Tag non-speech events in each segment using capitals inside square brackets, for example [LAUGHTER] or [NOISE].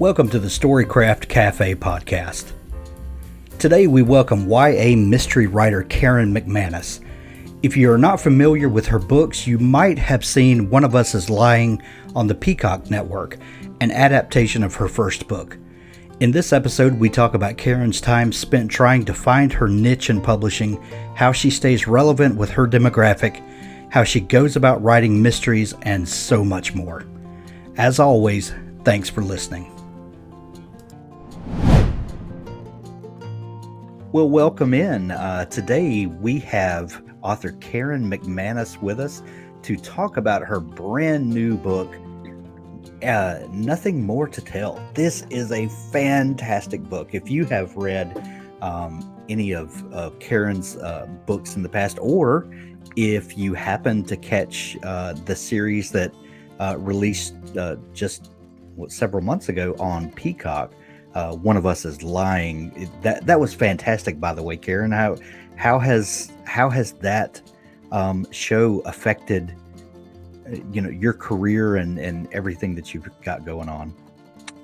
Welcome to the Storycraft Cafe podcast. Today we welcome YA mystery writer Karen McManus. If you are not familiar with her books, you might have seen One of Us is Lying on the Peacock Network, an adaptation of her first book. In this episode, we talk about Karen's time spent trying to find her niche in publishing, how she stays relevant with her demographic, how she goes about writing mysteries, and so much more. As always, thanks for listening. Well, welcome in. Uh, today we have author Karen McManus with us to talk about her brand new book, uh, Nothing More to Tell. This is a fantastic book. If you have read um, any of, of Karen's uh, books in the past, or if you happen to catch uh, the series that uh, released uh, just what, several months ago on Peacock, uh, one of us is lying. It, that that was fantastic, by the way, Karen. How how has how has that um, show affected uh, you know your career and and everything that you've got going on?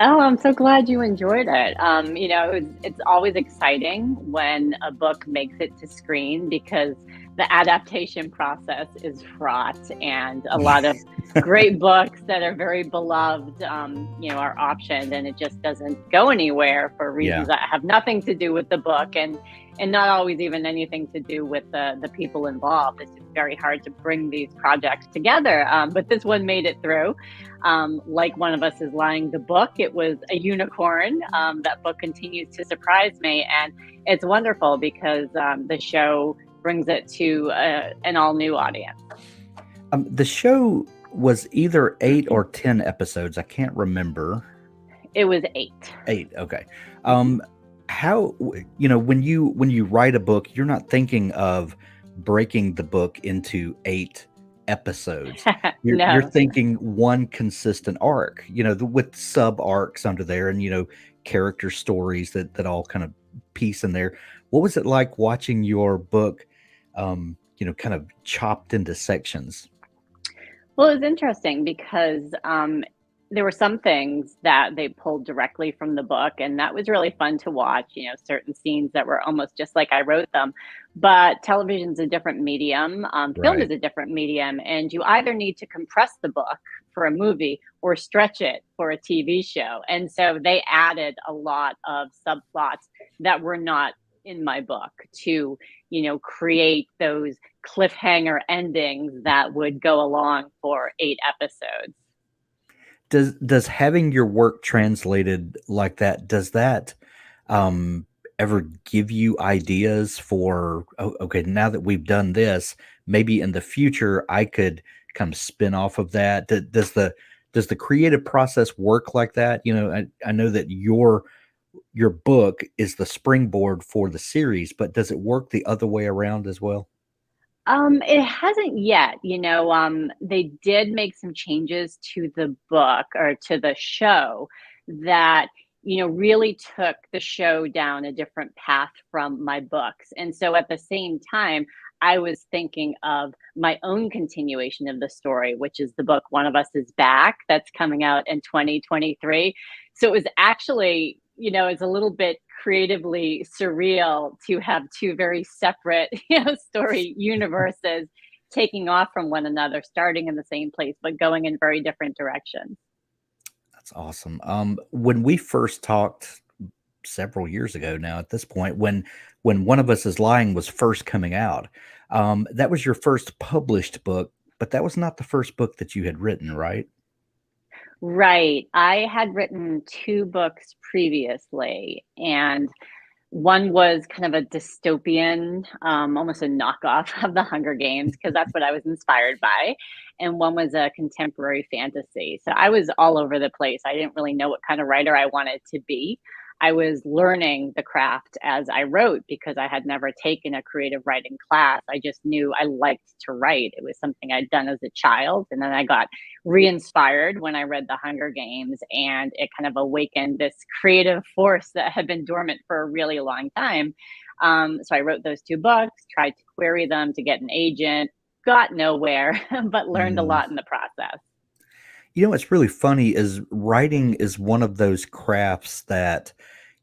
Oh, I'm so glad you enjoyed it. Um, you know, it's, it's always exciting when a book makes it to screen because the adaptation process is fraught and a lot of [LAUGHS] great books that are very beloved um, you know are optioned and it just doesn't go anywhere for reasons yeah. that have nothing to do with the book and and not always even anything to do with the the people involved. It's just very hard to bring these projects together um, but this one made it through. Um, like one of us is lying the book. It was a unicorn um, that book continues to surprise me and it's wonderful because um, the show brings it to uh, an all new audience. Um, the show was either eight or 10 episodes. I can't remember. It was eight. Eight. Okay. Um, how, you know, when you, when you write a book, you're not thinking of breaking the book into eight episodes. [LAUGHS] You're, no. you're thinking one consistent arc, you know, the, with sub arcs under there and, you know, character stories that, that all kind of piece in there. What was it like watching your book um, you know, kind of chopped into sections? Well, it was interesting because um, there were some things that they pulled directly from the book, and that was really fun to watch. You know, certain scenes that were almost just like I wrote them. But television's a different medium, um, film right. is a different medium, and you either need to compress the book for a movie or stretch it for a TV show. And so they added a lot of subplots that were not in my book to you know create those cliffhanger endings that would go along for eight episodes. Does does having your work translated like that does that um ever give you ideas for oh, okay now that we've done this maybe in the future i could kind of spin off of that. Does the does the creative process work like that? You know i, I know that your your book is the springboard for the series, but does it work the other way around as well? Um, it hasn't yet. You know, um, they did make some changes to the book or to the show that you know really took the show down a different path from my books. And so at the same time, I was thinking of my own continuation of the story, which is the book One of Us is Back that's coming out in 2023. So it was actually you know, it's a little bit creatively surreal to have two very separate, [LAUGHS] you know, story universes taking off from one another, starting in the same place, but going in very different directions. That's awesome. Um, when we first talked several years ago now at this point, when when one of us is lying was first coming out, um, that was your first published book, but that was not the first book that you had written, right? Right. I had written two books previously, and One was kind of a dystopian, um, almost a knockoff [LAUGHS] of the Hunger Games, because that's what I was inspired by. And one was a contemporary fantasy. So I was all over the place. I didn't really know what kind of writer I wanted to be. I was learning the craft as I wrote because I had never taken a creative writing class. I just knew I liked to write. It was something I'd done as a child. And then I got re inspired when I read The Hunger Games, and it kind of awakened this creative force that had been dormant for a really long time. Um, so I wrote those two books, tried to query them to get an agent, got nowhere, [LAUGHS] but learned mm. a lot in the process. You know what's really funny is writing is one of those crafts that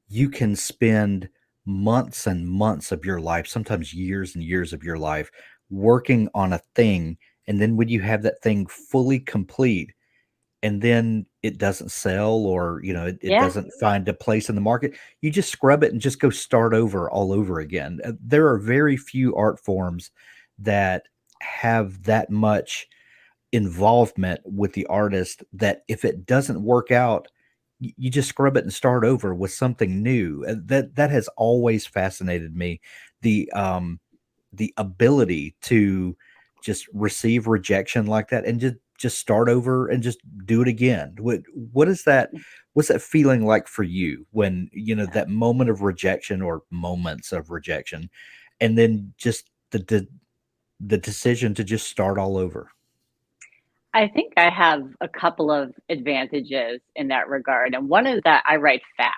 you can spend months and months of your life, sometimes years and years of your life, working on a thing. And then when you have that thing fully complete, and then it doesn't sell or you know it, it yeah. doesn't find a place in the market you just scrub it and just go start over all over again uh, there are very few art forms that have that much involvement with the artist that if it doesn't work out you just scrub it and start over with something new. That that has always fascinated me the um the ability to just receive rejection like that and just just start over and just do it again. What what is that mm. what's that feeling like for you when you know that moment of rejection or moments of rejection and then just the the, the decision to just start all over I think I have a couple of advantages in that regard. And one is that I write fast.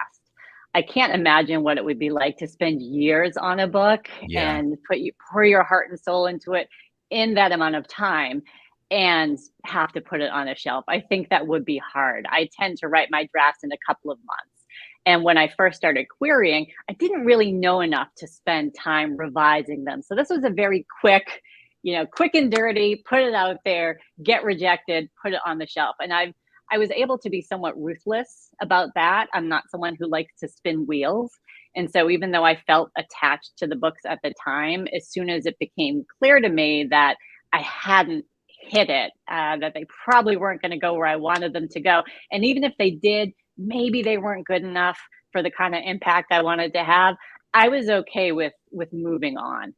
I can't imagine what it would be like to spend years on a book yeah. and put you pour your heart and soul into it in that amount of time and have to put it on a shelf. I think that would be hard. I tend to write my drafts in a couple of months. And when I first started querying, I didn't really know enough to spend time revising them. So this was a very quick you know, quick and dirty, put it out there, get rejected, put it on the shelf. And I've I was able to be somewhat ruthless about that. I'm not someone who likes to spin wheels. And so even though I felt attached to the books at the time, as soon as it became clear to me that I hadn't hit it, uh, that they probably weren't going to go where I wanted them to go. And even if they did, maybe they weren't good enough for the kind of impact I wanted to have. I was okay with with moving on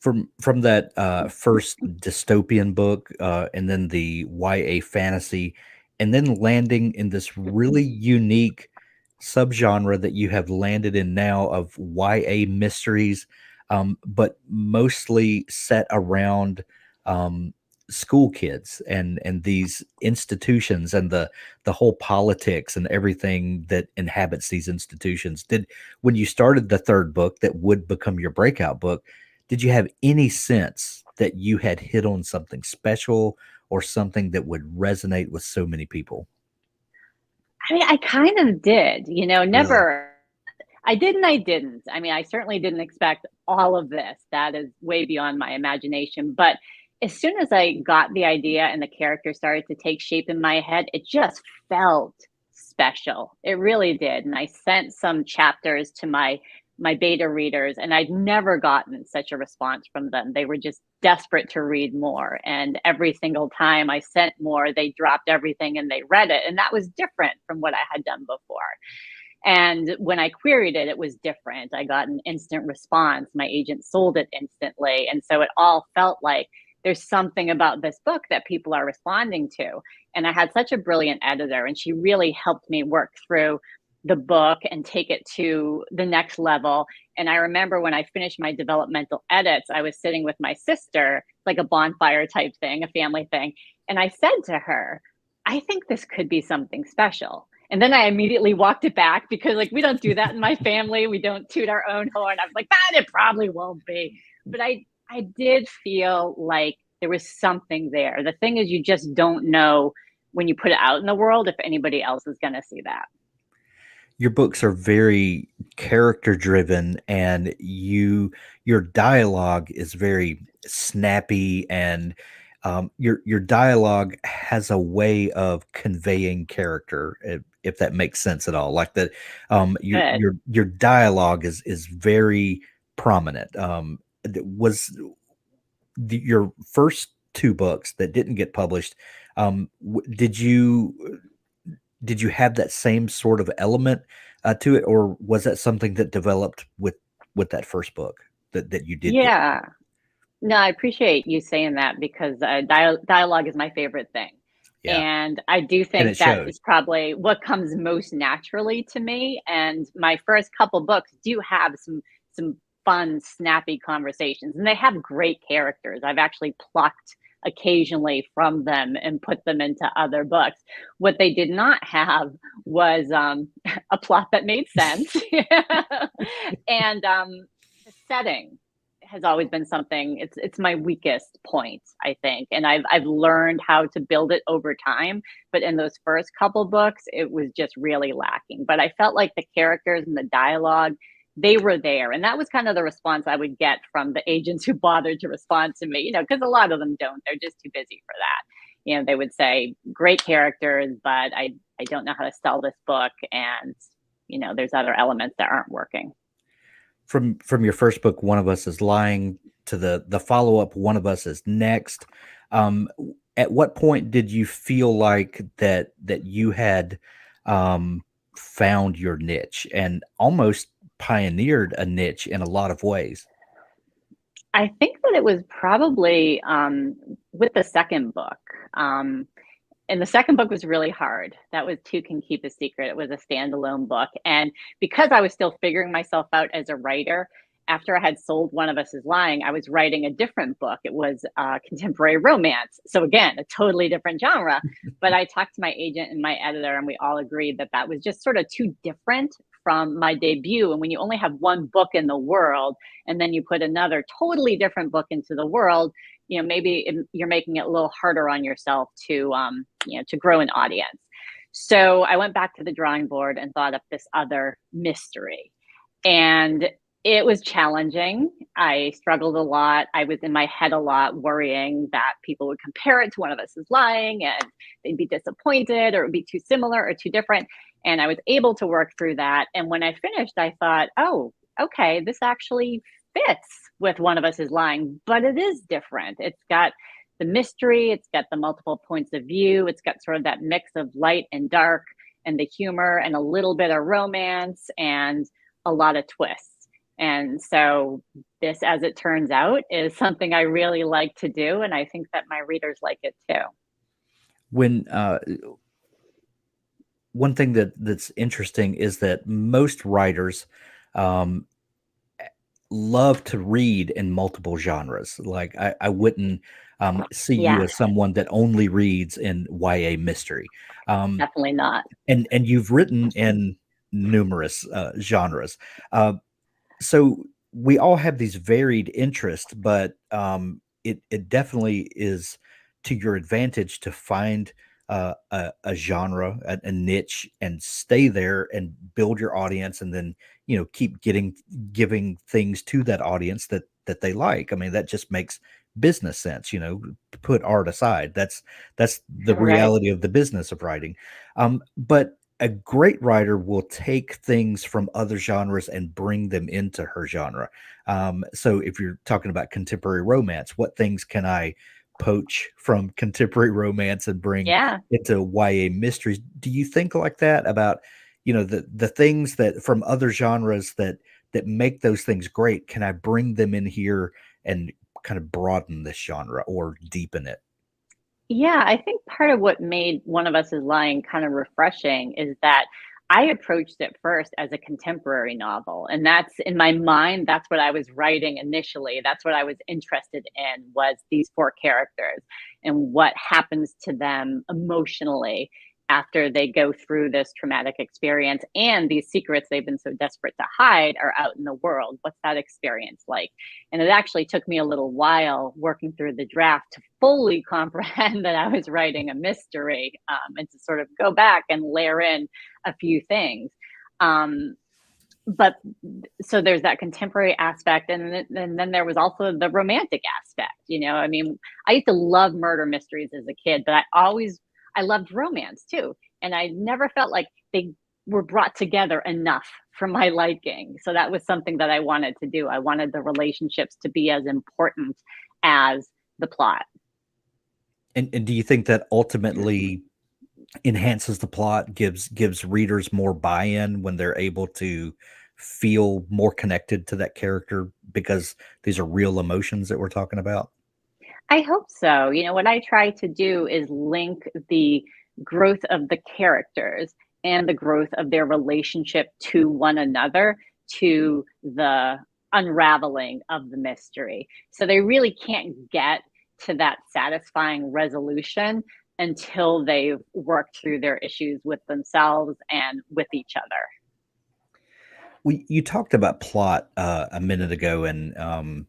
from from that uh, first dystopian book, uh, and then the YA fantasy, and then landing in this really unique subgenre that you have landed in now of YA mysteries, um, but mostly set around um, school kids and and these institutions and the the whole politics and everything that inhabits these institutions. Did when you started the third book that would become your breakout book? Did you have any sense that you had hit on something special or something that would resonate with so many people? I mean, I kind of did, you know, never. I did and I didn't. I mean, I certainly didn't expect all of this. That is way beyond my imagination. But as soon as I got the idea and the character started to take shape in my head, it just felt special. It really did. And I sent some chapters to my my beta readers and I'd never gotten such a response from them. They were just desperate to read more. And every single time I sent more, they dropped everything and they read it. And that was different from what I had done before. And when I queried it, it was different. I got an instant response. My agent sold it instantly. And so it all felt like there's something about this book that people are responding to. And I had such a brilliant editor, and she really helped me work through the book and take it to the next level. And I remember when I finished my developmental edits, I was sitting with my sister, like a bonfire type thing, a family thing. And I said to her, I think this could be something special. And then I immediately walked it back because, like, we don't do that in my [LAUGHS] family. We don't toot our own horn. I was like, that it probably won't be. But I, I did feel like there was something there. The thing is, you just don't know when you put it out in the world if anybody else is going to see that your books are very character driven and you your dialogue is very snappy and um, your your dialogue has a way of conveying character if, if that makes sense at all. Like that um, your, your your dialogue is is very prominent. Um, was the, your first two books that didn't get published um, did you did you have that same sort of element uh, to it, or was that something that developed with with that first book that that you did? Yeah. No, I appreciate you saying that because uh, dial- dialogue is my favorite thing. Yeah. And I do think that shows. is probably what comes most naturally to me. And my first couple books do have some some fun, snappy conversations, and they have great characters. I've actually plucked occasionally from them and put them into other books. What they did not have was um, [LAUGHS] a plot that made sense. [LAUGHS] And um, the setting has always been something it's it's my weakest point i think. And i've i've learned how to build it over time but in those first couple books it was just really lacking. But i felt like the characters and the dialogue they were there. And that was kind of the response i would get from the agents who bothered to respond to me you know because a lot of them don't. They're just too busy for that. You know they would say great characters but i i don't know how to sell this book and you know there's other elements that aren't working. From from your first book one of us is lying to the the follow-up one of us is next um at what point did you feel like that that you had um found your niche? And almost pioneered a niche in a lot of ways i think that it was probably um with the second book um and the second book was really hard. That was Two Can Keep a Secret. It was a standalone book. And because I was still figuring myself out as a writer, after I had sold One of Us is Lying, I was writing a different book. It was uh, contemporary romance. So, again, a totally different genre. [LAUGHS] but I talked to my agent and my editor, and we all agreed that that was just sort of too different from my debut. And when you only have one book in the world, and then you put another totally different book into the world, you know maybe you're making it a little harder on yourself to um, you know to grow an audience. So i went back to the drawing board and thought up this other mystery. And it was challenging. I struggled a lot. I was in my head a lot worrying that people would compare it to one of us is lying and they'd be disappointed or it would be too similar or too different and i was able to work through that and when i finished i thought oh okay this actually fits with one of us is lying, but it is different. It's got the mystery, it's got the multiple points of view, it's got sort of that mix of light and dark and the humor and a little bit of romance and a lot of twists. And so this as it turns out is something I really like to do and I think that my readers like it too. When uh one thing that that's interesting is that most writers um, love to read in multiple genres. Like I, I wouldn't um, see Yeah, you as someone that only reads in YA mystery. Um, definitely not. and and you've written in numerous uh, genres. Uh, so we all have these varied interests, but um, it it definitely is to your advantage to find uh, a, a genre, a, a niche, and stay there and build your audience, and then you know keep getting giving things to that audience that that they like. I mean, that just makes business sense. You know, put art aside. That's that's the Right. reality of the business of writing. Um, but a great writer will take things from other genres and bring them into her genre. Um, so if you're talking about contemporary romance, what things can I poach from contemporary romance and bring Yeah. into YA mysteries? Do you think like that about, you know, the the things that from other genres that that make those things great? Can I bring them in here and kind of broaden this genre or deepen it? Yeah, I think part of what made One of Us is Lying kind of refreshing is that I approached it first as a contemporary novel. And that's in my mind, that's what I was writing initially. That's what I was interested in was these four characters and what happens to them emotionally after they go through this traumatic experience and these secrets they've been so desperate to hide are out in the world. What's that experience like? And it actually took me a little while working through the draft to fully [LAUGHS] comprehend that I was writing a mystery um, and to sort of go back and layer in a few things. Um, but so there's that contemporary aspect and then, and then there was also the romantic aspect you know? I mean i used to love murder mysteries as a kid but i always i loved romance too. And i never felt like they were brought together enough for my [LAUGHS] liking. So that was something that i wanted to do. I wanted the relationships to be as important as the plot. And and do you think that ultimately enhances the plot, gives gives readers more buy-in when they're able to feel more connected to that character because these are real emotions that we're talking about? I hope so. You know, what I try to do is link the growth of the characters and the growth of their relationship to one another to the unraveling of the mystery. So they really can't get to that satisfying resolution until they've worked through their issues with themselves and with each other. We, you talked about plot uh, a minute ago, and um,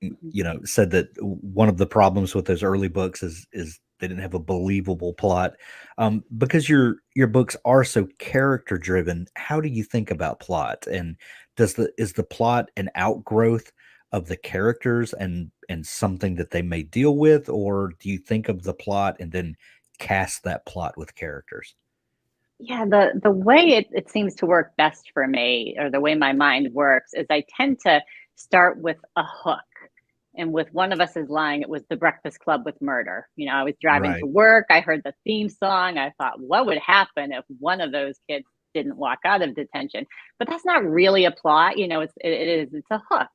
you know said that one of the problems with those early books is is they didn't have a believable plot. Um, because your your books are so character driven, how do you think about plot? And does the is the plot an outgrowth of the characters and and something that they may deal with, or do you think of the plot and then cast that plot with characters? Yeah, the the way it, it seems to work best for me, or the way my mind works, is I tend to start with a hook and with one of us is lying it was the breakfast club with murder you know i was driving Right. to work i heard the theme song i thought what would happen if one of those kids didn't walk out of detention but that's not really a plot you know it's it, it is it's a hook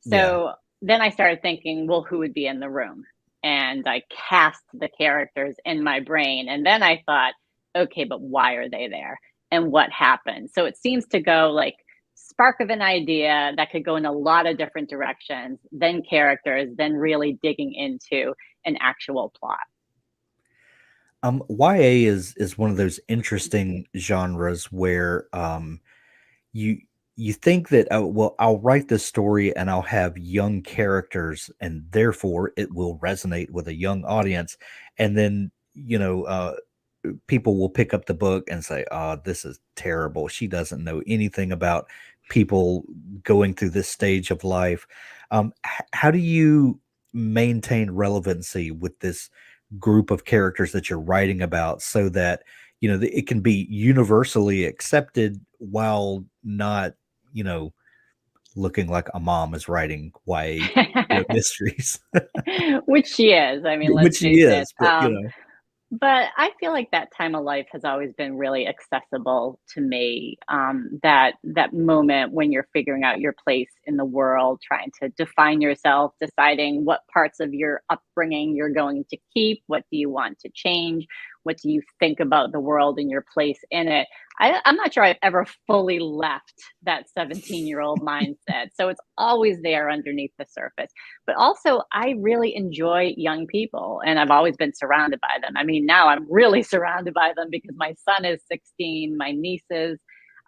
so then i started thinking well who would be in the room? And i cast the characters in my brain. And then i thought okay but why are they there? And what happened? So it seems to go like spark of an idea that could go in a lot of different directions, then characters, then really digging into an actual plot. Um, YA is is one of those interesting genres where um, you you think that uh, well I'll write this story and I'll have young characters and therefore it will resonate with a young audience. And then you know uh, people will pick up the book and say oh this is terrible. She doesn't know anything about people going through this stage of life. Um, h- how do you maintain relevancy with this group of characters that you're writing about so that you know it can be universally accepted while not you know looking like a mom is writing YA [LAUGHS] mysteries [LAUGHS] Which she is. I mean, let's which she is, but you Um, know but I feel like that time of life has always been really accessible to me. Um, that that moment when you're figuring out your place in the world, trying to define yourself, deciding what parts of your upbringing you're going to keep, what do you want to change, what do you think about the world and your place in it. I, I'm not sure I've ever fully left that 17 year old [LAUGHS] mindset. So it's always there underneath the surface but also I really enjoy young people and I've always been surrounded by them. I mean, now I'm really [LAUGHS] surrounded by them because my son is 16, my nieces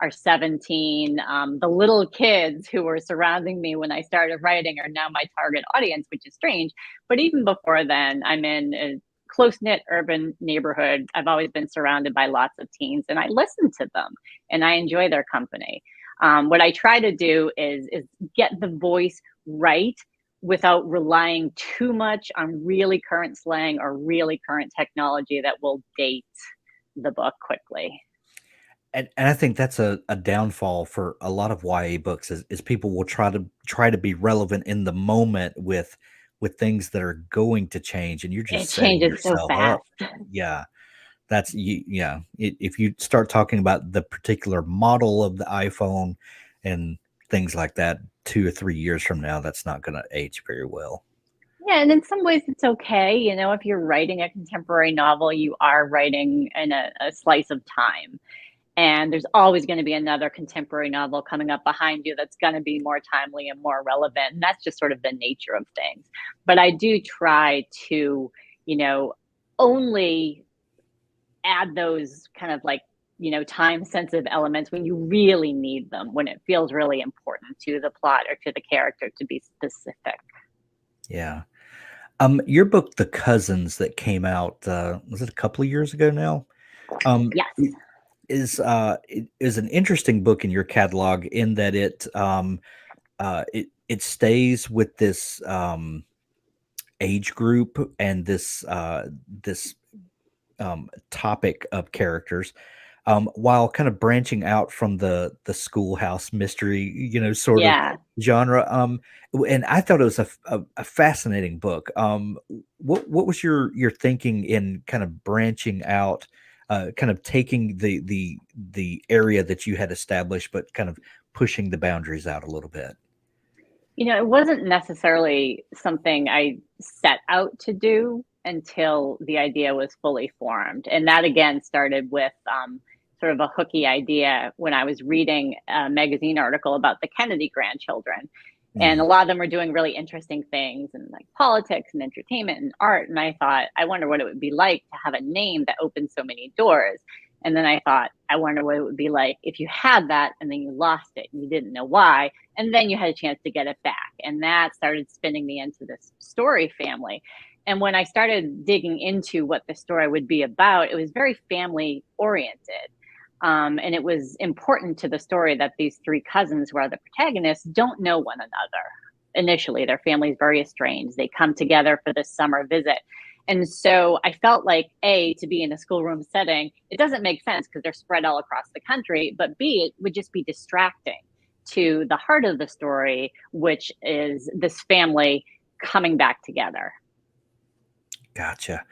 are 17. Um, the little kids who were surrounding me when I started writing are now my target audience, which is strange. But even before then, I'm in a close knit urban neighborhood. I've always been surrounded by lots of teens and I listen to them and I enjoy their company. Um, what I try to do is, is get the voice right without relying too much on really current slang or really current technology that will date the book quickly. and, and I think that's a, a downfall for a lot of YA books is, is people will try to try to be relevant in the moment with with things that are going to change and you're just setting changes so up fast. [LAUGHS] yeah that's you yeah i- if you start talking about the particular model of the iphone and things like that two or three years from now that's not going to age very well Yeah, and in some ways it's okay. You know, if you're writing a contemporary novel, you are writing in a, a slice of time. And there's always going to be another contemporary novel coming up behind you that's going to be more timely and more relevant. And that's just sort of the nature of things. But I do try to, you know, only add those kind of like, you know, time sensitive elements when you really need them, when it feels really important to the plot or to the character to be specific. yeah um your book the cousins that came out uh was it a couple of years ago now um Yes. Is uh it is an interesting book in your catalog in that it um uh it it stays with this um age group and this uh this um topic of characters um while kind of branching out from the the schoolhouse mystery you know sort of genre um and i thought it was a a fascinating book. Um what what was your your thinking in kind of branching out uh, kind of taking the the the area that you had established, but kind of pushing the boundaries out a little bit? You know, it wasn't necessarily something I set out to do until the idea was fully formed, and that again started with. Um, sort of a hooky idea when I was reading a magazine article about the Kennedy grandchildren and a mm. lot of them were doing really interesting things and like politics and entertainment and art. And i thought i wonder what it would be like to have a name that opened so many doors. And then i thought i wonder what it would be like if you had that and then you lost it and you didn't know why. And then you had a chance to get it back. And that started spinning me into this story family. And when i started digging into what the story would be about it was very family oriented um, and it was important to the story that these three cousins, who are the protagonists, don't know one another. Initially, their family's very estranged. They come together for this summer visit. And so I felt like A, to be in a schoolroom setting, it doesn't make sense because they're spread all across the country. But B, it would just be distracting to the heart of the story, which is this family coming back together. Gotcha.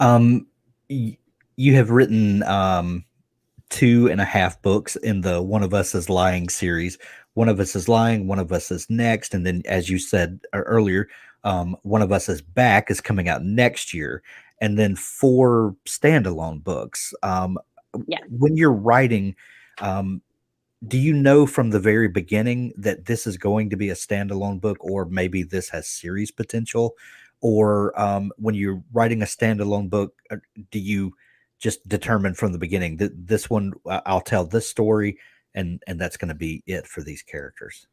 Um, y- you have written um, two and a half books in the One of Us is Lying series. One of Us is Lying, One of Us is Next. And then, as you said uh, earlier, um, One of Us is Back is coming out next year. And then four standalone books. Um, yeah. When you're writing, um, do you know from the very beginning that this is going to be a standalone book or maybe this has series potential? Or um, when you're writing a standalone book, uh, do you just determined from the beginning that this one I'll tell this story and and that's going to be it for these characters.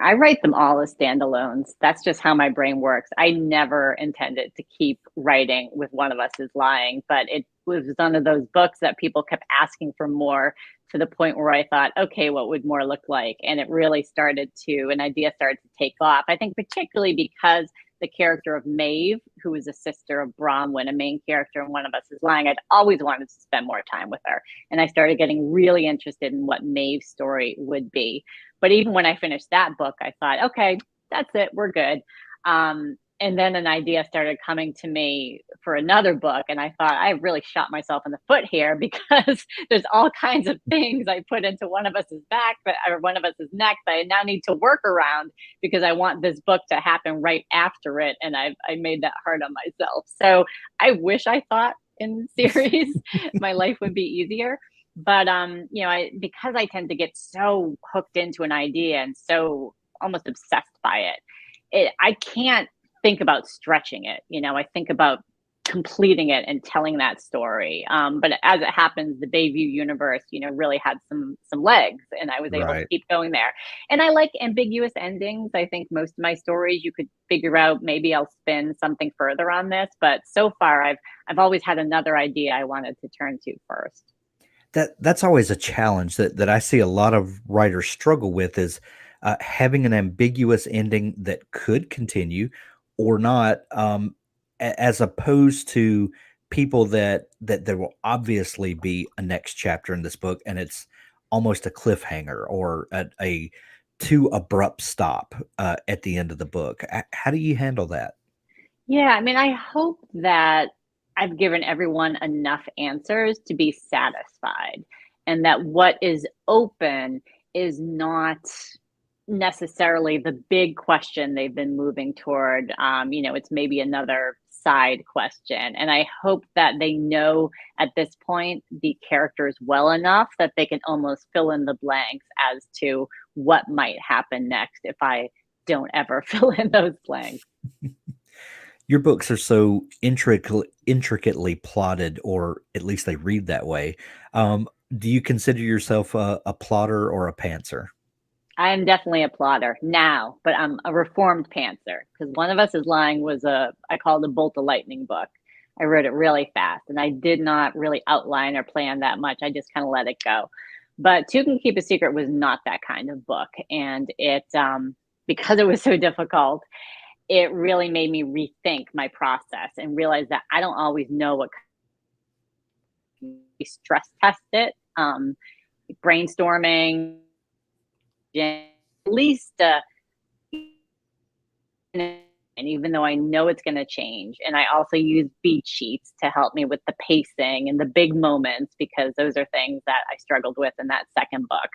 I write them all as standalones. That's just how my brain works. I never intended to keep writing with one of us is lying, but it was one of those books that people kept asking for more to the point where I thought, okay, what would more look like? And it really started to, an idea started to take off. I think particularly because the character of Maeve, who is a sister of Bronwyn, a main character in One of Us is Lying. I'd always wanted to spend more time with her. And I started getting really interested in what Maeve's story would be. But even when I finished that book, I thought, okay, that's it, we're good. Um, and then an idea started coming to me for another book and i thought i really shot myself in the foot here [LAUGHS] because there's all kinds of things i put into one of us is back but or one of us is next i now need to work around because i want this book to happen right after it and i i made that hard on myself. So i wish i thought in [LAUGHS] series [LAUGHS] my life would be easier but um you know i because i tend to get so hooked into an idea and so almost obsessed by it it, I can't think about stretching it. You know, I think about completing it and telling that story. Um, but as it happens, the Bayview universe, you know, really had some some legs, and I was able right. to keep going there. And I like ambiguous endings. I think most of my stories you could figure out. Maybe I'll spin something further on this, but so far I've I've always had another idea I wanted to turn to first. That that's always a challenge that that I see a lot of writers struggle with is. Uh, having an ambiguous ending that could continue or not, um, as opposed to people that that there will obviously be a next chapter in this book, and it's almost a cliffhanger or a, a too abrupt stop uh, at the end of the book. How do you handle that? Yeah, I mean, I hope that I've given everyone enough answers to be satisfied, and that what is open is not necessarily the big question they've been moving toward. Um, you know, it's maybe another side question. And I hope that they know at this point the characters well enough that they can almost fill in the blanks as to what might happen next if I don't ever [LAUGHS] fill in those blanks. [LAUGHS] Your books are so intricately, intricately plotted, or at least they read that way. Um, do you consider yourself a, a plotter or a pantser? I am definitely a plotter now, but I'm a reformed pantser because one of us is lying was a I called a bolt of lightning book. I wrote it really fast and I did not really outline or plan that much. I just kind of let it go. But Two Can Keep a Secret was not that kind of book. And it um because it was so difficult, it really made me rethink my process and realize that I don't always know what stress test it. Um brainstorming at least uh, even though I know it's going to change. And I also use beat sheets to help me with the pacing and the big moments because those are things that I struggled with in that second book.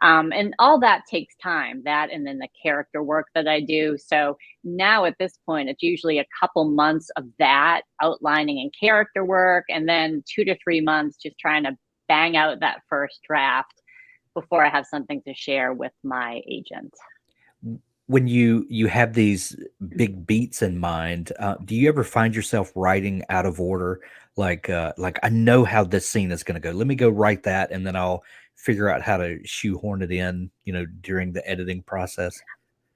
Um, and all that takes time, that and then the character work that I do. So now at this point, it's usually a couple months of that outlining and character work, and then two to three months just trying to bang out that first draft before I have something to share with my agent. When you you have these big beats in mind uh, do you ever find yourself writing out of order? Like uh like i know how this scene is going to go. Let me go write that and then i'll figure out how to shoehorn it in you know during the editing process?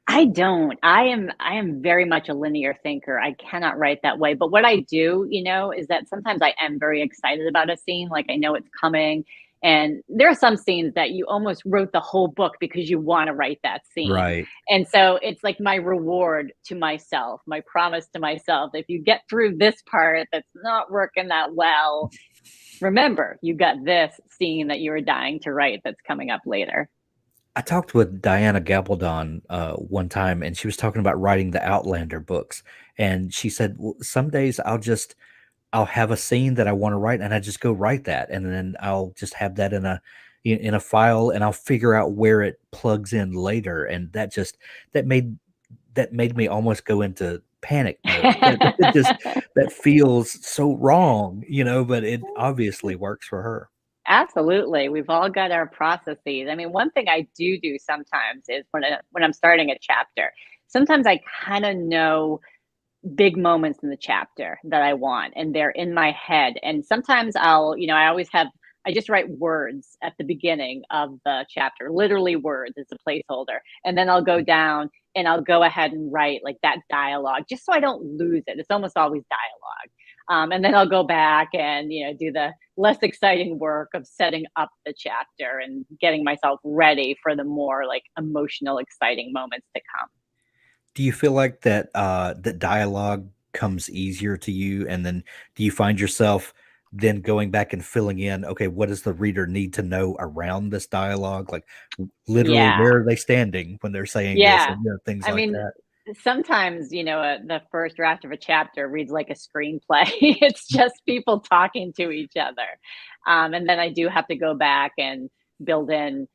I don't. I am i am very much a linear thinker. I cannot write that way. But what i do you know is that sometimes i am very excited about a scene. Like i know it's coming and there are some scenes that you almost wrote the whole book because you want to write that scene. Right. And so it's like my reward to myself, my promise to myself. If you get through this part that's not working that well, remember you got this scene that you were dying to write that's coming up later. I talked with Diana Gabaldon uh, one time, and she was talking about writing the Outlander books. And she said, well, Some days I'll just I'll have a scene that I want to write and I just go write that and then I'll just have that in a in, in a file and I'll figure out where it plugs in later and that just that made that made me almost go into panic mode. that, just [LAUGHS] that feels so wrong, you know, but it obviously works for her. Absolutely. We've all got our processes. I mean, one thing I do do sometimes is when I, when I'm starting a chapter, sometimes I kind of know big moments in the chapter that I want and they're in my head. And sometimes I'll, you know, I always have I just write words at the beginning of the chapter, literally words as a placeholder. And then I'll go down and I'll go ahead and write like that dialogue just so I don't lose it. It's almost always dialogue. Um, and then I'll go back and you know do the less exciting work of setting up the chapter and getting myself ready for the more like emotional, exciting moments to come do you feel like that uh that dialogue comes easier to you? And then do you find yourself then going back and filling in okay what does the reader need to know around this dialogue? Like literally yeah. where are they standing when they're saying yeah. this and, you know, things I like mean, that. sometimes you know uh, the first draft of a chapter reads like a screenplay. [LAUGHS] It's just people talking to each other. Um, and then i do have to go back and build in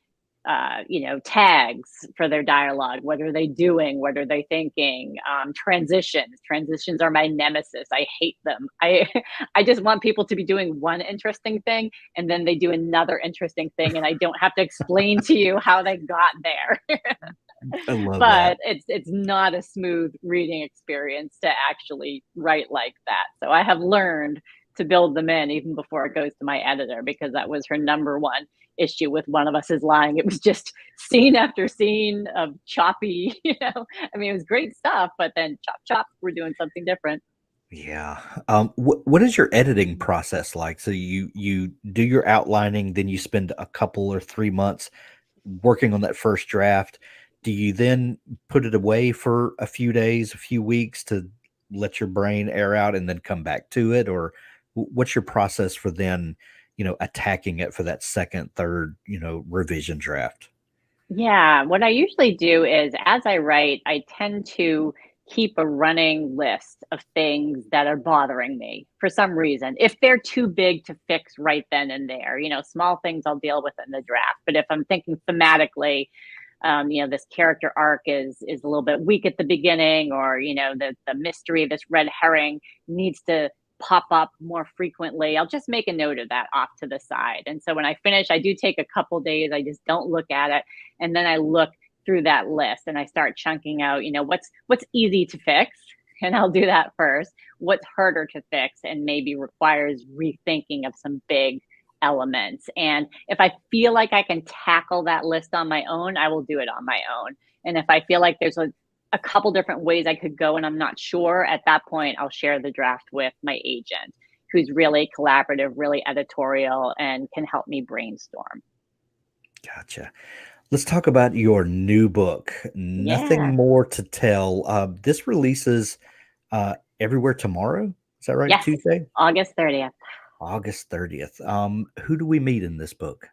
uh, you know, tags for their dialogue. What are they doing? What are they thinking? Um, transitions. Transitions are my nemesis. I hate them. [LAUGHS] I I just want people to be doing one interesting thing and then they do another interesting thing, and I don't have to explain to you how they got there. [LAUGHS] But that. it's it's not a smooth reading experience to actually write like that. So I have learned to build them in even before it goes to my editor because that was her number one issue with one of us is lying. It was just scene after scene of choppy, [LAUGHS] you know. I mean, it was great stuff, but then chop chop, we're doing something different. Yeah. Um, wh- what is your editing process like? So you you do your outlining, then you spend a couple or three months working on that first draft. Do you then put it away for a few days, a few weeks to let your brain air out, and then come back to it, or what's your process for then? you know, attacking it for that second, third, you know, revision draft? Yeah, what I usually do is as I write, I tend to keep a running list of things that are bothering me for some reason. If they're too big to fix right then and there, you know, small things I'll deal with in the draft. But if I'm thinking thematically, um, you know, this character arc is is a little bit weak at the beginning, or you know, the the mystery, this red herring needs to pop up more frequently, I'll just make a note of that off to the side. And so when I finish, I do take a couple days, I just don't look at it. And then I look through that list and I start chunking out, you know, what's what's easy to fix. [LAUGHS] And I'll do that first. What's harder to fix and maybe requires rethinking of some big elements. And if I feel like I can tackle that list on my own, I will do it on my own. And if I feel like there's a a couple different ways I could go and I'm not sure, at that point, I'll share the draft with my agent who's really collaborative, really editorial, and can help me brainstorm. Gotcha. Let's talk about your new book, Nothing yeah. More to Tell. Uh, this releases uh, everywhere tomorrow. Is that right? Yes. Tuesday? August 30th. August 30th. Um, who do we meet in this book?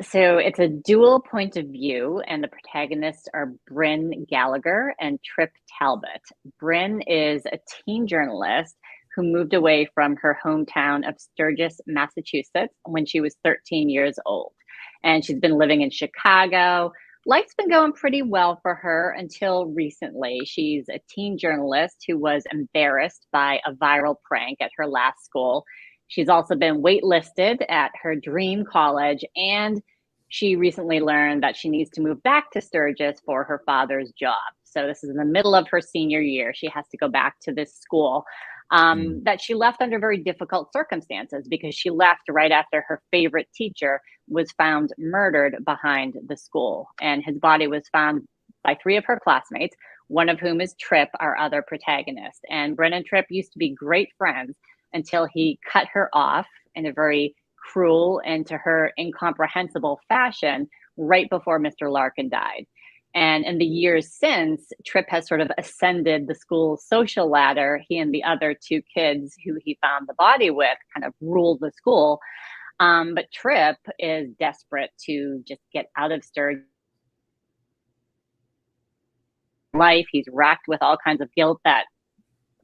So it's a dual point of view, and the protagonists are Brynn Gallagher and Tripp Talbot. Brynn is a teen journalist who moved away from her hometown of Sturgis, Massachusetts when she was 13 years old. And she's been living in Chicago. Life's been going pretty well for her until recently. She's a teen journalist who was embarrassed by a viral prank at her last school She's also been waitlisted at her dream college, and she recently learned that she needs to move back to Sturgis for her father's job. So, this is in the middle of her senior year. She has to go back to this school um, mm. that she left under very difficult circumstances because she left right after her favorite teacher was found murdered behind the school. And his body was found by three of her classmates, one of whom is Tripp, our other protagonist. And Brynn and Tripp used to be great friends until he cut her off in a very cruel and to her incomprehensible fashion right before Mr. Larkin died. And in the years since, Tripp has sort of ascended the school social ladder. He and the other two kids who he found the body with kind of ruled the school. Um, but Tripp is desperate to just get out of Sturgis life. He's racked with all kinds of guilt that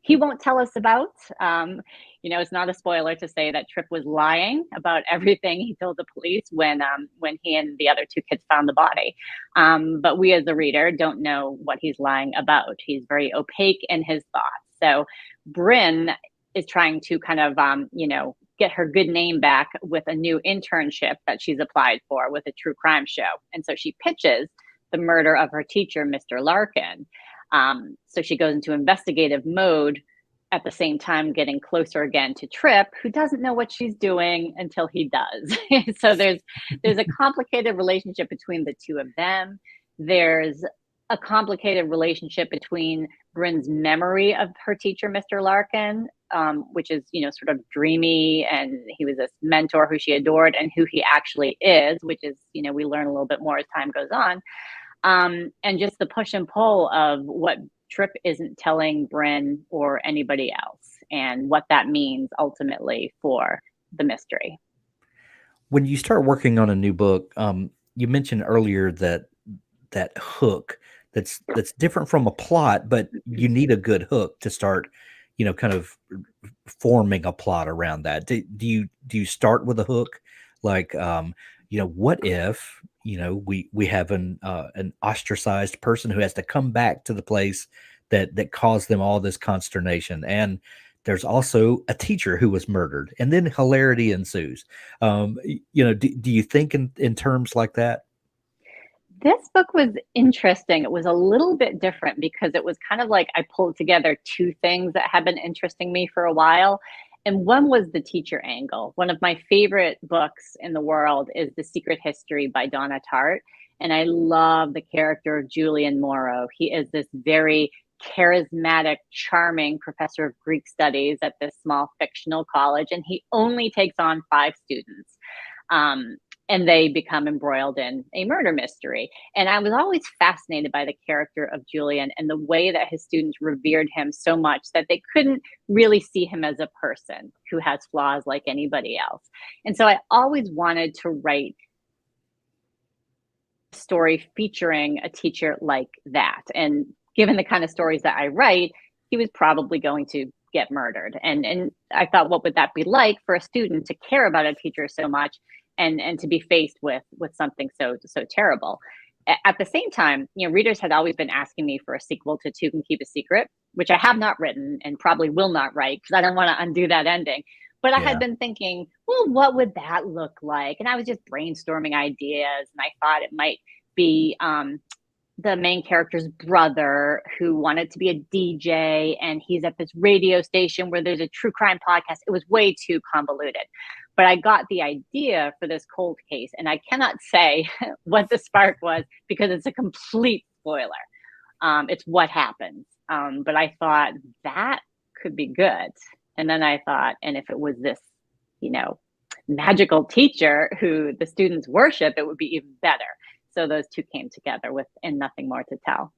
he won't tell us about. Um, you know, it's not a spoiler to say that Tripp was lying about [LAUGHS] everything he told the police when um, when he and the other two kids found the body. Um, but we, as the reader, don't know what he's lying about. He's very opaque in his thoughts. So Brynn is trying to kind of, um, you know, get her good name back with a new internship that she's applied for with a true crime show. And so she pitches the murder of her teacher, Mr. Larkin. Um, so she goes into investigative mode at the same time getting closer again to Tripp, who doesn't know what she's doing until he does. [LAUGHS] so there's there's a complicated relationship between the two of them. There's a complicated relationship between Brynn's memory of her teacher, Mr. Larkin, um, which is you know sort of dreamy, and he was this mentor who she adored, and who he actually is, which is you know we learn a little bit more as time goes on um, and just the push and pull of what Tripp isn't telling Brynn or anybody else, and what that means ultimately for the mystery. When you start working on a new book, um, you mentioned earlier that that hook that's that's different from a plot, but you need a good hook to start, you know, kind of forming a plot around that. Do, do you do you start with a hook, like, um, you know, what if you know we we have an uh, an ostracized person who has to come back to the place that that caused them all this consternation. And there's also a teacher who was murdered and then hilarity ensues. Um, you know do, do you think in, in terms like that? This book was interesting. It was a little bit different because it was kind of like i pulled together two things that had been interesting me for a while and one was the teacher angle. One of my favorite books in the world is The Secret History by Donna Tartt. And I love the character of Julian Morrow. He is this very charismatic, charming professor of Greek studies at this small fictional college, and he only takes on five students. Um, and they become embroiled in a murder mystery. And I was always fascinated by the character of Julian and the way that his students revered him so much that they couldn't really see him as a person who has flaws like anybody else. And so I always wanted to write a story featuring a teacher like that. And given the kind of stories that I write, he was probably going to get murdered. And and I thought what would that be like for a student to care about a teacher so much and and to be faced with with something so so terrible. At the same time you know readers had always been asking me for a sequel to two can keep a secret which i have not written and probably will not write because i don't want to undo that ending. But i had been thinking well what would that look like? And i was just brainstorming ideas and i thought it might be um, the main character's brother who wanted to be a DJ and he's at this radio station where there's a true crime podcast. It was way too convoluted. But I got the idea for this cold case, and I cannot say [LAUGHS] what the spark was because it's a complete spoiler. Um, it's what happens. Um, but I thought that could be good. And then I thought, and if it was this, you know, magical teacher who the students worship, it would be even better. So those two came together with and nothing more to tell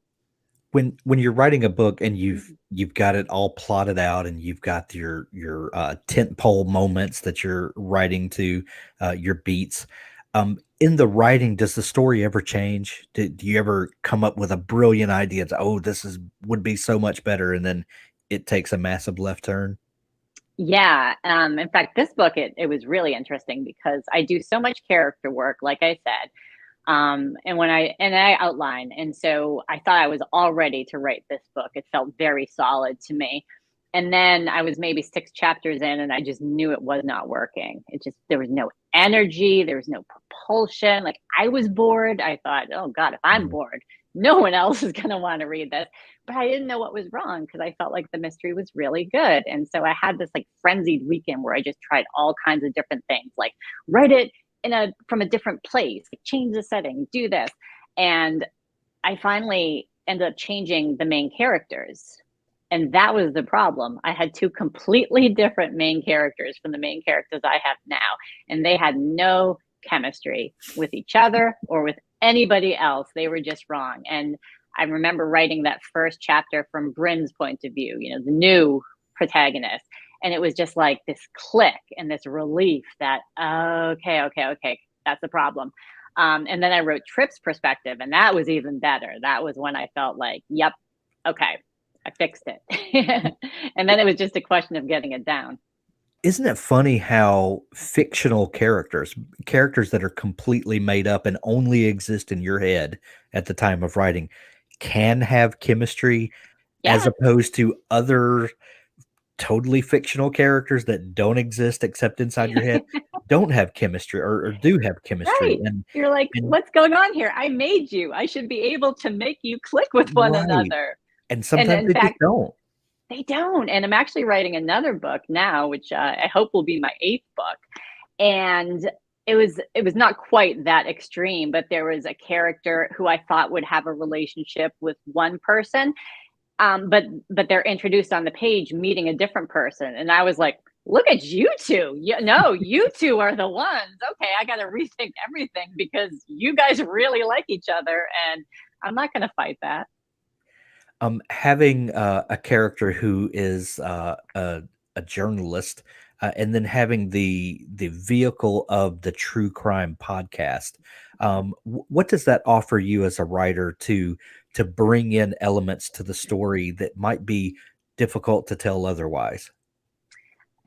when when you're writing a book and you've mm-hmm. you've got it all plotted out and you've got your your uh, tent pole moments that you're writing to uh, your beats Um, in the writing, does the story ever change? Do, do you ever come up with a brilliant idea? To, oh, this is would be so much better, and then it takes a massive left turn. Yeah. Um, in fact, this book it it was really interesting because I do so much character work, like I said. Um, and when I and I outline, and so I thought I was all ready to write this book. It felt very solid to me and then I was maybe six chapters in and I just knew it was not working. It just, there was no energy, there was no propulsion. Like I was bored. I thought, oh God, if I'm mm. bored, [LAUGHS] no one else is going to want to read this. But I didn't know what was wrong because I felt like the mystery was really good. And so I had this like frenzied weekend where I just tried all kinds of different things, like write it in a from a different place, change the setting, do this. And I finally ended up changing the main characters and that was the problem. I had two completely [LAUGHS] different main characters from the main characters I have now, and they had no chemistry with each other or with anybody else. They were just wrong. And I remember writing that first chapter from Brynn's point of view, you know, the new protagonist. And it was just like this click and this relief that, okay, okay, okay, that's a problem. Um, and then I wrote Tripp's perspective, and that was even better. That was when I felt like, yep, okay, I fixed it. [LAUGHS] and then it was just a question of getting it down. Isn't it funny how fictional characters, characters that are completely made up and only exist in your head at the time of writing, can have chemistry yeah. as opposed to other totally fictional characters that don't exist except inside your head [LAUGHS] don't have chemistry or, or do have chemistry right. and you're like and, what's going on here i made you i should be able to make you click with one right. another and sometimes and they fact, just don't. They don't. And I'm actually writing another book now, which uh, I hope will be my eighth book. And it was it was not quite that extreme, but there was a character who I thought would have a relationship with one person, um, but but they're introduced on the page meeting a different person, and I was like, look at you two. You, no, you [LAUGHS] two are the ones. Okay, I got to rethink everything because you guys really like each other, and I'm not going to fight that um, having uh, a character who is uh, a, a journalist uh, and then having the the vehicle of the true crime podcast um, what does that offer you as a writer to to bring in elements to the story that might be difficult to tell otherwise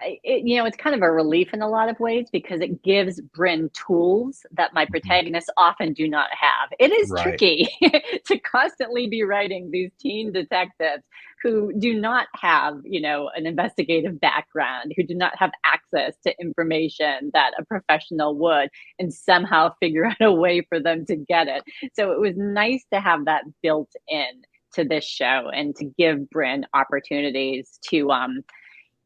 it, you know, it's kind of a relief in a lot of ways because it gives Brynn tools that my mm-hmm. protagonists often do not have. It is right. tricky [LAUGHS] to constantly be writing these teen detectives who do not have, you know, an investigative background, who do not have access to information that a professional would, and somehow [LAUGHS] figure out a way for them to get it. So it was nice to have that built in to this show and to give Brynn opportunities to um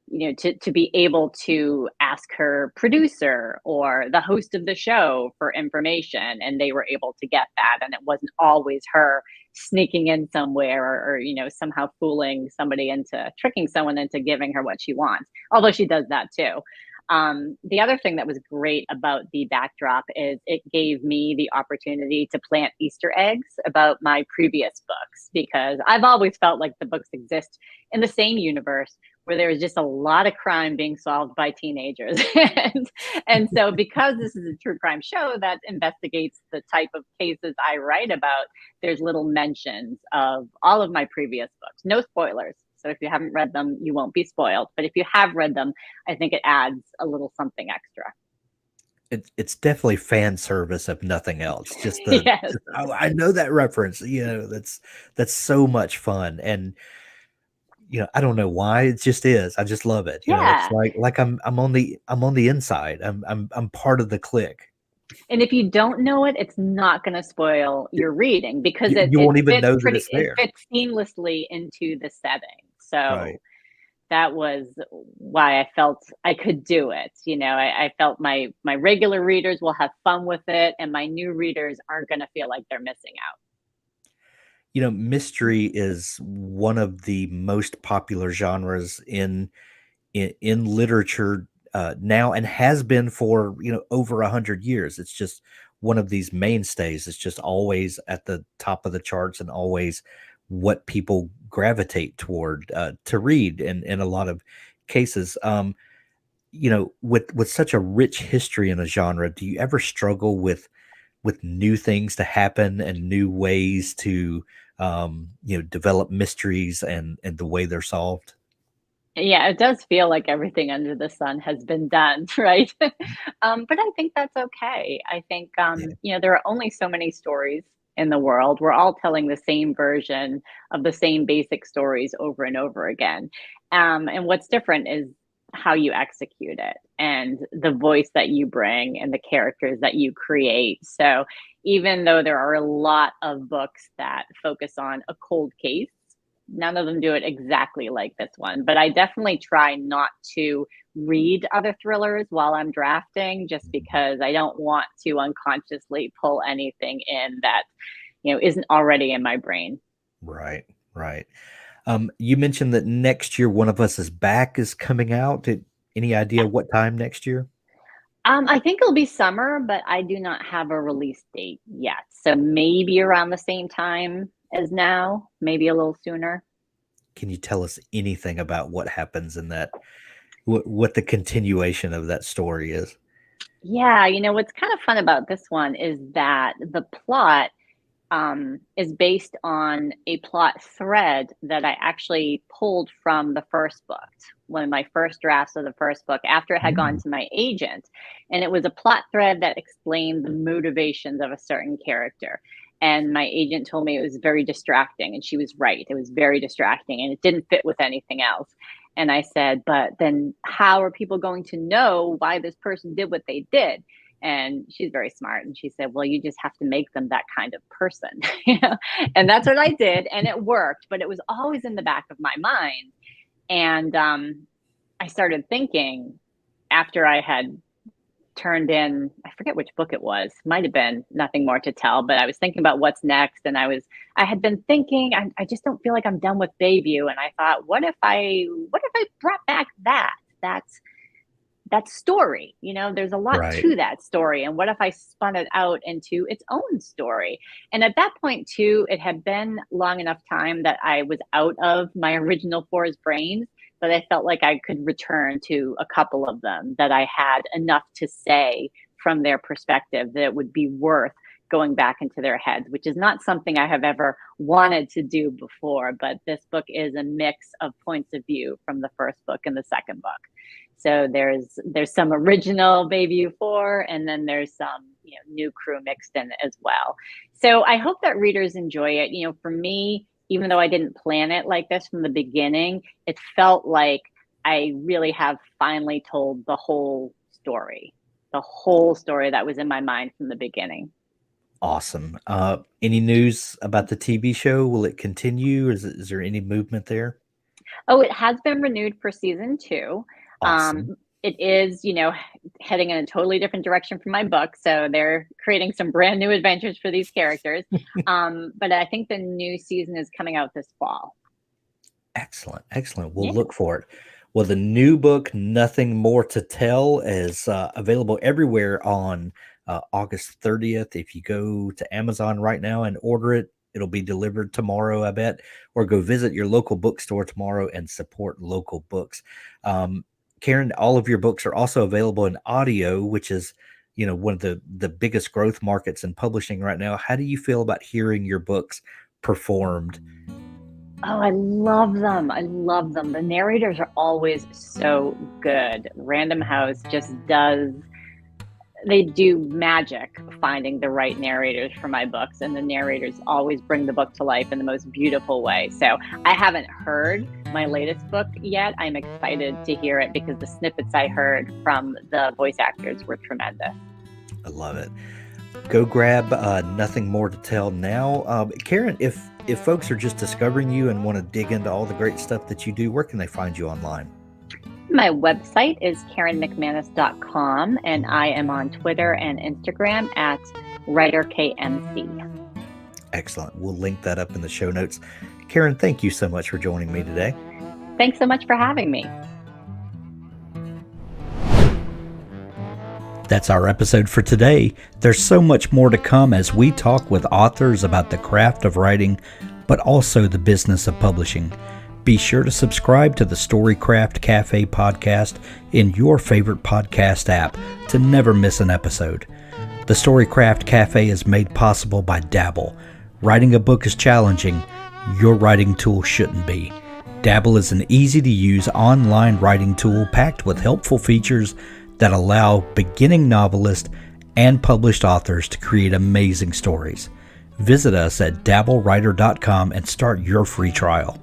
you know to, to be able to ask her producer or the host of the show for information and they were able to get that and it wasn't always her sneaking in somewhere or, or you know somehow fooling somebody into tricking someone into giving her what she wants although she does that too. Um, the other thing that was great about the backdrop is it gave me the opportunity to plant Easter eggs about my previous books because I've always felt like the books exist in the same universe where there was just a lot of crime being solved by teenagers. [LAUGHS] and, and so, because this is a true crime show that investigates the type of cases I write about, there's little mentions of all of my previous books. No spoilers. So, if you haven't read them, you won't be spoiled. But if you have read them, I think it adds a little something extra. It, it's definitely fan service if nothing else. Just [LAUGHS] the, yes. Just, I know that reference. You know, that's that's so much fun. And you know, I don't know why it just is. I just love it. You yeah. know, it's like like I'm I'm on the I'm on the inside. I'm I'm I'm part of the clique. And if you don't know it, it's not going to spoil your reading because you, it, you won't it even know pretty, that it's there. It fits seamlessly into the setting. So right. that was why I felt I could do it. You know, I, I felt my my regular readers will have fun with it, and my new readers aren't going to feel like they're missing out you know, mystery is one of the most popular genres in in, in literature uh, now, and has been for you know over a hundred years. It's just one of these mainstays. It's just always at the top of the charts and always what people gravitate toward uh, to read in in a lot of cases. Um, you know, with with such a rich history in a genre, do you ever struggle with with new things to happen and new ways to um, you know develop mysteries and and the way they're solved? Yeah, it does feel like everything under the sun has been done, [LAUGHS] right? um, but I think that's okay. I think um, Yeah. you know there are only so many stories in the world. We're all telling the same version of the same basic stories over and over again. Um, and what's different is how you execute it and the voice that you bring and the characters that you create. So even though there are a lot of books that focus on a cold case none of them do it exactly like this one, but I definitely try not to read other thrillers while I'm drafting just because I don't want to unconsciously pull anything in that, you know, isn't already in my brain. Right, right. Um, you mentioned that next year One of Us is Back is coming out. Did, any idea what time next year? Um, I think it'll be summer, but I do not have a release date yet. So maybe around the same time as now, maybe a little sooner. Can you tell us anything about what happens in that? What what the continuation of that story is? Yeah, you know, what's kind of fun about this one is that the plot um, is based on a plot thread that I actually pulled from the first book, one of my first drafts of the first book after it had gone Mm, to my agent. And it was a plot thread that explained the motivations of a certain character. And my agent told me it was very distracting, and she was right. It was very distracting and it didn't fit with anything else. And I said, but then how are people going to know why this person did what they did? And she's very smart. And she said, Well, you just have to make them that kind of person. [LAUGHS] And that's what I did. And it worked, but it was always in the back of my mind. And um, I started thinking after I had turned in, I forget which book it was, might have been Nothing More to Tell, but I was thinking about what's next. And I was, I had been thinking, I, I just don't feel like I'm done with Bayview. And I thought, what if I, what if I brought back that? That's, that story you know there's a lot right. to that story and what if i spun it out into its own story and at that point too it had been long enough time that i was out of my [LAUGHS] original four's brains that i felt like i could return to a couple of them that i had enough to say from their perspective that it would be worth going back into their heads which is not something i have ever wanted to do before but this book is a mix of points of view from the first book and the second book so there's there's some original Bayview 4 and then there's some you know new crew mixed in as well. So I hope that readers enjoy it. You know, for me, even though I didn't plan it like this from the beginning, it felt like I really have finally told the whole story. The whole story that was in my mind from the beginning. Awesome. Uh, any news about the TV show? Will it continue? Is, is there any movement there? Oh, it has been renewed for season 2. Awesome. Um, it is, you know, heading in a totally different direction from my book. So they're creating some brand new adventures for these characters. [LAUGHS] Um, but I think the new season is coming out this fall. Excellent. Excellent. We'll Yeah. look for it. Well, the new book, Nothing More to Tell, is uh, available everywhere on uh, August 30th. If you go to Amazon right now and order it, it'll be delivered tomorrow, I bet, or go visit your local bookstore tomorrow and support local books. Um, Karen, all of your books are also available in audio, which is, you know, one of the the biggest growth markets in publishing right now. How do you feel about hearing your books performed? Oh, I love them. I love them. The narrators are always so good. Random House just does they do magic finding the right narrators for my books and the narrators always bring the book to life in the most beautiful way so i haven't heard my latest book yet i'm excited to hear it because the snippets i heard from the voice actors were tremendous I love it. Go grab uh, Nothing More to Tell now. Um, Karen, if if folks are just discovering you and want to dig into all the great stuff that you do, where can they find you online? My website is karenmcmanus.com and i am on twitter and instagram at writerkmc Excellent. We'll link that up in the show notes. Karen, thank you so much for joining me today. thanks so much for having me That's our episode for today. There's so much more to come as we talk with authors about the craft of writing, but also the business of publishing. Be sure to subscribe to the Storycraft Cafe podcast in your favorite podcast app to never miss an episode. The Storycraft Cafe is made possible by Dabble. Writing a book is challenging, your writing tool shouldn't be. Dabble is an easy to use online writing tool packed with helpful features that allow beginning novelists and published authors to create amazing stories. Visit us at dabblewriter.com and start your free trial.